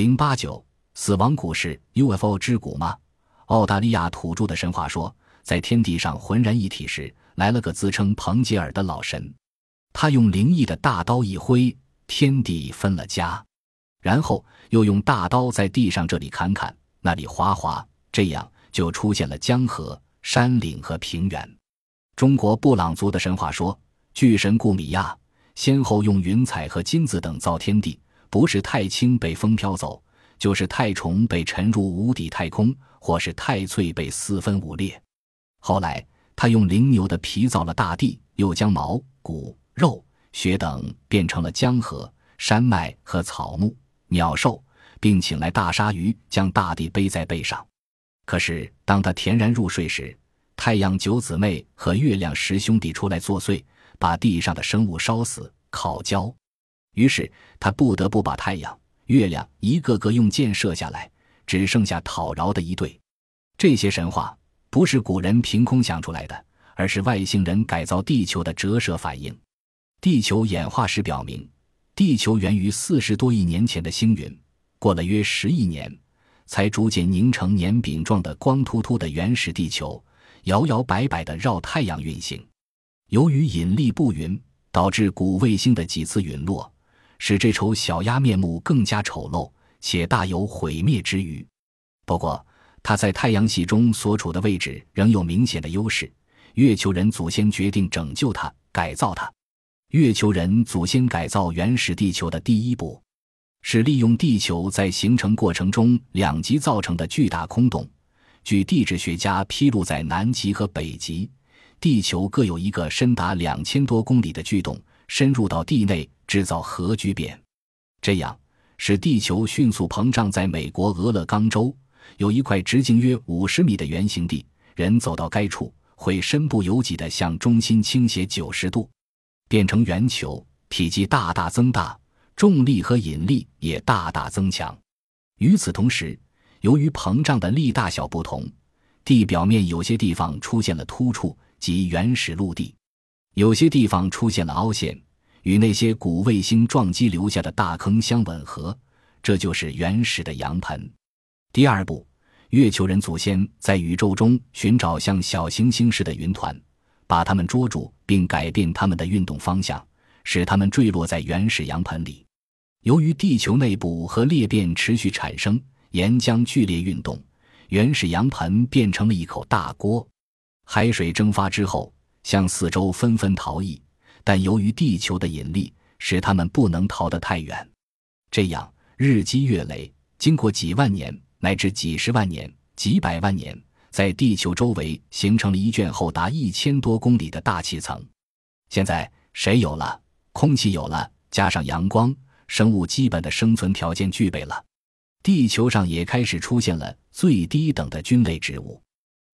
零八九死亡谷是 UFO 之谷吗？澳大利亚土著的神话说，在天地上浑然一体时，来了个自称彭吉尔的老神，他用灵异的大刀一挥，天地分了家，然后又用大刀在地上这里砍砍，那里划划，这样就出现了江河、山岭和平原。中国布朗族的神话说，巨神顾米亚先后用云彩和金子等造天地。不是太清被风飘走，就是太重被沉入无底太空，或是太脆被四分五裂。后来他用灵牛的皮造了大地，又将毛、骨、肉、血等变成了江河、山脉和草木、鸟兽，并请来大鲨鱼将大地背在背上。可是当他恬然入睡时，太阳九姊妹和月亮十兄弟出来作祟，把地上的生物烧死、烤焦。于是他不得不把太阳、月亮一个个用箭射下来，只剩下讨饶的一对。这些神话不是古人凭空想出来的，而是外星人改造地球的折射反应。地球演化史表明，地球源于四十多亿年前的星云，过了约十亿年，才逐渐凝成年饼状的光秃秃的原始地球，摇摇摆摆地绕太阳运行。由于引力不匀，导致古卫星的几次陨落。使这丑小鸭面目更加丑陋，且大有毁灭之虞。不过，它在太阳系中所处的位置仍有明显的优势。月球人祖先决定拯救它，改造它。月球人祖先改造原始地球的第一步，是利用地球在形成过程中两极造成的巨大空洞。据地质学家披露，在南极和北极，地球各有一个深达两千多公里的巨洞，深入到地内。制造核聚变，这样使地球迅速膨胀。在美国俄勒冈州有一块直径约五十米的圆形地，人走到该处会身不由己地向中心倾斜九十度，变成圆球，体积大大增大，重力和引力也大大增强。与此同时，由于膨胀的力大小不同，地表面有些地方出现了突触，即原始陆地；有些地方出现了凹陷。与那些古卫星撞击留下的大坑相吻合，这就是原始的羊盆。第二步，月球人祖先在宇宙中寻找像小行星似的云团，把它们捉住，并改变它们的运动方向，使它们坠落在原始羊盆里。由于地球内部和裂变持续产生，岩浆剧烈运动，原始羊盆变成了一口大锅。海水蒸发之后，向四周纷纷逃逸。但由于地球的引力，使他们不能逃得太远。这样日积月累，经过几万年乃至几十万年、几百万年，在地球周围形成了一卷厚达一千多公里的大气层。现在水有了，空气有了，加上阳光，生物基本的生存条件具备了。地球上也开始出现了最低等的菌类植物。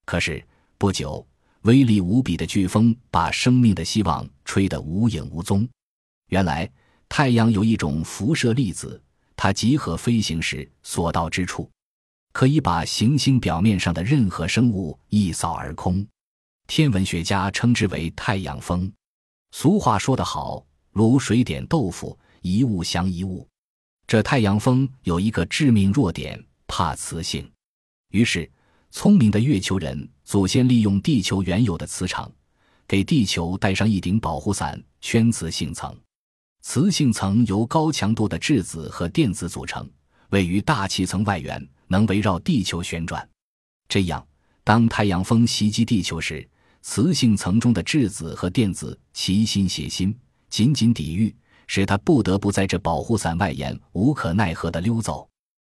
可是不久。威力无比的飓风把生命的希望吹得无影无踪。原来，太阳有一种辐射粒子，它集合飞行时所到之处，可以把行星表面上的任何生物一扫而空。天文学家称之为太阳风。俗话说得好：“卤水点豆腐，一物降一物。”这太阳风有一个致命弱点，怕磁性。于是。聪明的月球人祖先利用地球原有的磁场，给地球带上一顶保护伞——圈磁性层。磁性层由高强度的质子和电子组成，位于大气层外缘，能围绕地球旋转。这样，当太阳风袭击地球时，磁性层中的质子和电子齐心协心，紧紧抵御，使它不得不在这保护伞外沿无可奈何地溜走。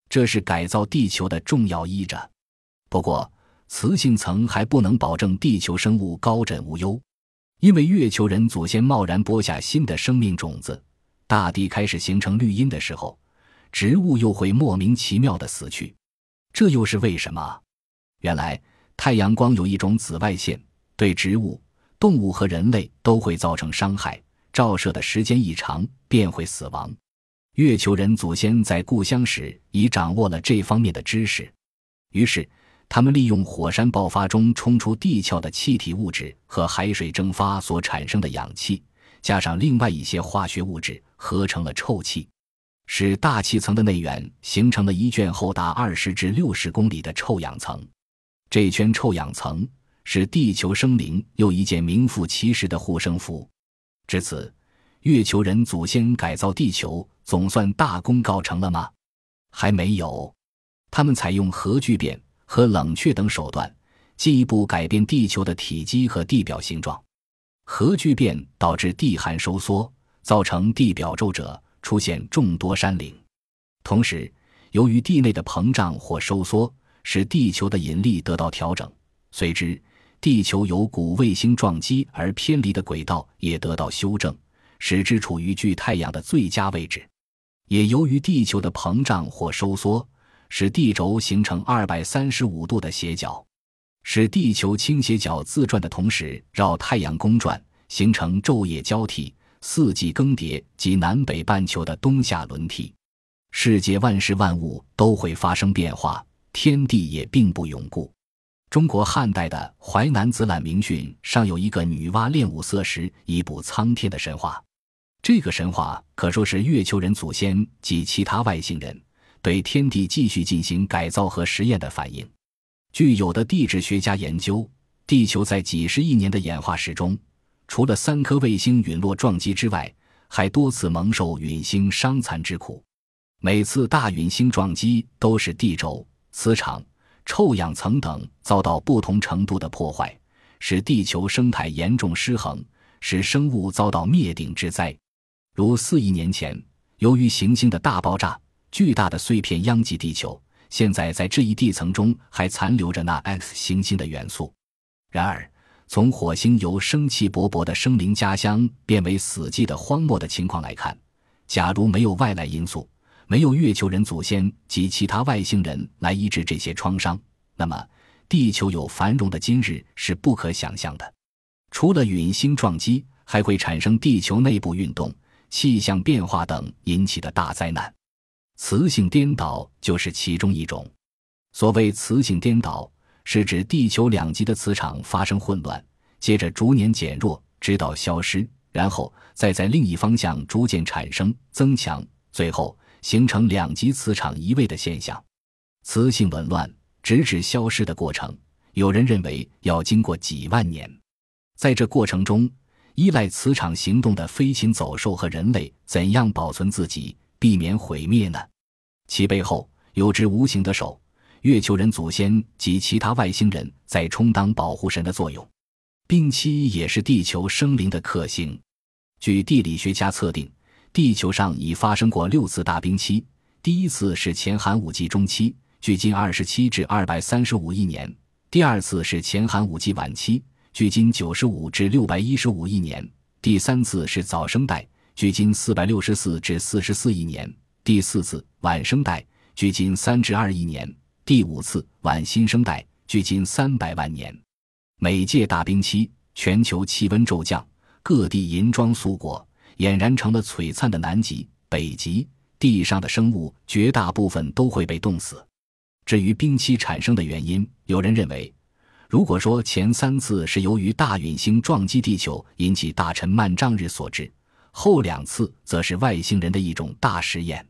这是改造地球的重要依着。不过，磁性层还不能保证地球生物高枕无忧，因为月球人祖先贸然播下新的生命种子，大地开始形成绿荫的时候，植物又会莫名其妙的死去。这又是为什么？原来，太阳光有一种紫外线，对植物、动物和人类都会造成伤害，照射的时间一长便会死亡。月球人祖先在故乡时已掌握了这方面的知识，于是。他们利用火山爆发中冲出地壳的气体物质和海水蒸发所产生的氧气，加上另外一些化学物质，合成了臭气。使大气层的内缘形成了一圈厚达二十至六十公里的臭氧层。这圈臭氧层是地球生灵又一件名副其实的护身符。至此，月球人祖先改造地球总算大功告成了吗？还没有。他们采用核聚变和冷却等手段，进一步改变地球的体积和地表形状。核聚变导致地寒收缩，造成地表皱褶，出现众多山岭。同时，由于地内的膨胀或收缩，使地球的引力得到调整，随之地球由古卫星撞击而偏离的轨道也得到修正，使之处于距太阳的最佳位置。也由于地球的膨胀或收缩，使地轴形成二百三十五度的斜角，使地球倾斜角自转的同时绕太阳公转，形成昼夜交替、四季更迭及南北半球的冬夏轮替。世界万事万物都会发生变化，天地也并不永固。中国汉代的《淮南子·览明训》上有一个女娲炼五色石以补苍天的神话，这个神话可说是月球人祖先及其他外星人。对天地继续进行改造和实验的反应。据有的地质学家研究，地球在几十亿年的演化史中，除了三颗卫星陨落撞击之外，还多次蒙受陨星伤残之苦。每次大陨星撞击都是地轴、磁场、臭氧层等遭到不同程度的破坏，使地球生态严重失衡，使生物遭到灭顶之灾。如四亿年前，由于行星的大爆炸。巨大的碎片殃及地球，现在在这一地层中还残留着那 X 行星的元素。然而，从火星由生气勃勃的生灵家乡变为死寂的荒漠的情况来看，假如没有外来因素，没有月球人祖先及其他外星人来医治这些创伤，那么地球有繁荣的今日是不可想象的。除了陨星撞击，还会产生地球内部运动、气象变化等引起的大灾难。磁性颠倒就是其中一种。所谓磁性颠倒，是指地球两极的磁场发生混乱，接着逐年减弱，直到消失，然后再在另一方向逐渐产生、增强，最后形成两极磁场移位的现象。磁性紊乱直至消失的过程，有人认为要经过几万年。在这过程中，依赖磁场行动的飞禽走兽和人类怎样保存自己？避免毁灭呢？其背后有只无形的手，月球人祖先及其他外星人在充当保护神的作用。冰期也是地球生灵的克星。据地理学家测定，地球上已发生过六次大冰期。第一次是前寒武纪中期，距今二十七至二百三十五亿年；第二次是前寒武纪晚期，距今九十五至六百一十五亿年；第三次是早生代。距今四百六十四至四十四亿年，第四次晚生代距今三至二亿年，第五次晚新生代距今三百万年。每届大冰期，全球气温骤降，各地银装素裹，俨然成了璀璨的南极、北极。地上的生物绝大部分都会被冻死。至于冰期产生的原因，有人认为，如果说前三次是由于大陨星撞击地球引起大尘漫障日所致。后两次则是外星人的一种大实验，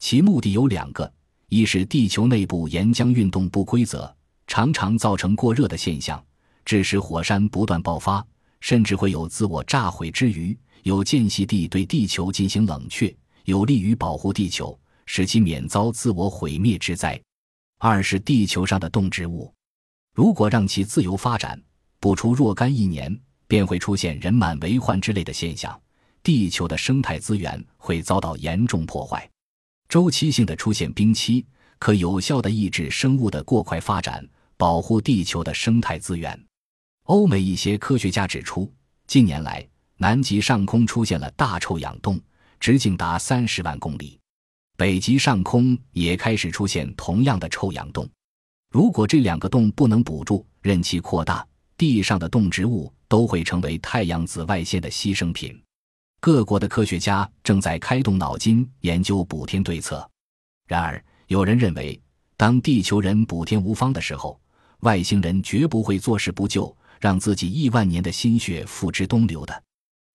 其目的有两个：一是地球内部岩浆运动不规则，常常造成过热的现象，致使火山不断爆发，甚至会有自我炸毁之余，有间隙地对地球进行冷却，有利于保护地球，使其免遭自我毁灭之灾；二是地球上的动植物，如果让其自由发展，不出若干一年，便会出现人满为患之类的现象。地球的生态资源会遭到严重破坏，周期性的出现冰期，可有效的抑制生物的过快发展，保护地球的生态资源。欧美一些科学家指出，近年来南极上空出现了大臭氧洞，直径达三十万公里；北极上空也开始出现同样的臭氧洞。如果这两个洞不能补住，任其扩大，地上的动植物都会成为太阳紫外线的牺牲品。各国的科学家正在开动脑筋研究补天对策。然而，有人认为，当地球人补天无方的时候，外星人绝不会坐视不救，让自己亿万年的心血付之东流的。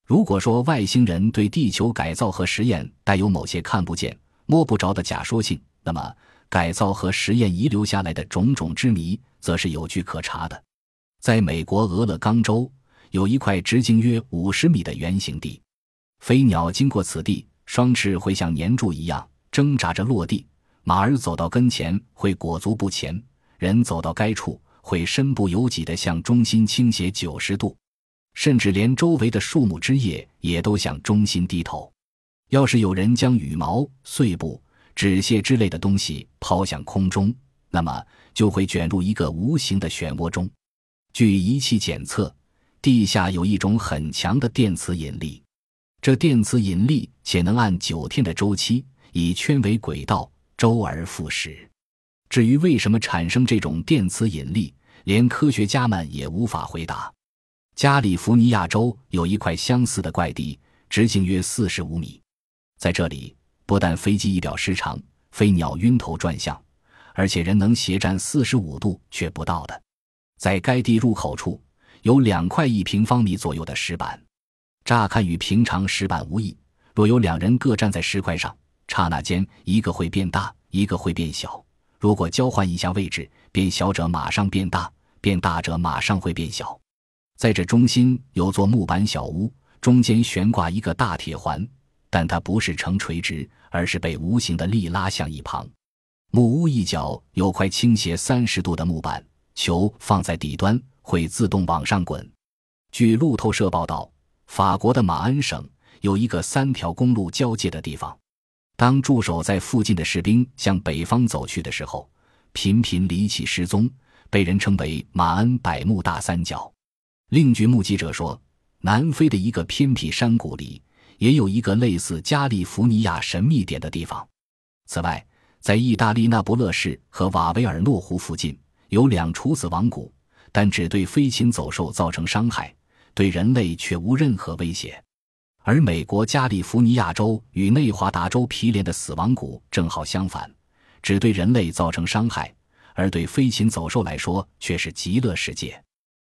如果说外星人对地球改造和实验带有某些看不见、摸不着的假说性，那么改造和实验遗留下来的种种之谜，则是有据可查的。在美国俄勒冈州，有一块直径约五十米的圆形地，飞鸟经过此地，双翅会像粘住一样挣扎着落地；马儿走到跟前会裹足不前；人走到该处会身不由己地向中心倾斜九十度，甚至连周围的树木枝叶也都向中心低头。要是有人将羽毛、碎布、纸屑之类的东西抛向空中，那么就会卷入一个无形的漩涡中。据仪器检测，地下有一种很强的电磁引力，这电磁引力且能按九天的周期，以圈为轨道，周而复始。至于为什么产生这种电磁引力，连科学家们也无法回答。加利福尼亚州有一块相似的怪地，直径约四十五米。在这里，不但飞机仪表失常、飞鸟晕头转向，而且人能斜站四十五度却不到的。在该地入口处有两块一平方米左右的石板，乍看与平常石板无异。若有两人各站在石块上，刹那间一个会变大，一个会变小。如果交换一下位置，变小者马上变大，变大者马上会变小。在这中心有座木板小屋，中间悬挂一个大铁环。但它不是呈垂直，而是被无形的力拉向一旁。木屋一角有块倾斜三十度的木板，球放在底端会自动往上滚。据路透社报道，法国的马恩省有一个三条公路交界的地方。当驻守在附近的士兵向北方走去的时候，频频离奇失踪，被人称为马恩百慕大三角。另据目击者说，南非的一个偏僻山谷里。也有一个类似加利福尼亚神秘点的地方。此外，在意大利那不勒市和瓦维尔诺湖附近有两处死亡谷，但只对飞禽走兽造成伤害，对人类却无任何威胁。而美国加利福尼亚州与内华达州毗连的死亡谷正好相反，只对人类造成伤害，而对飞禽走兽来说却是极乐世界。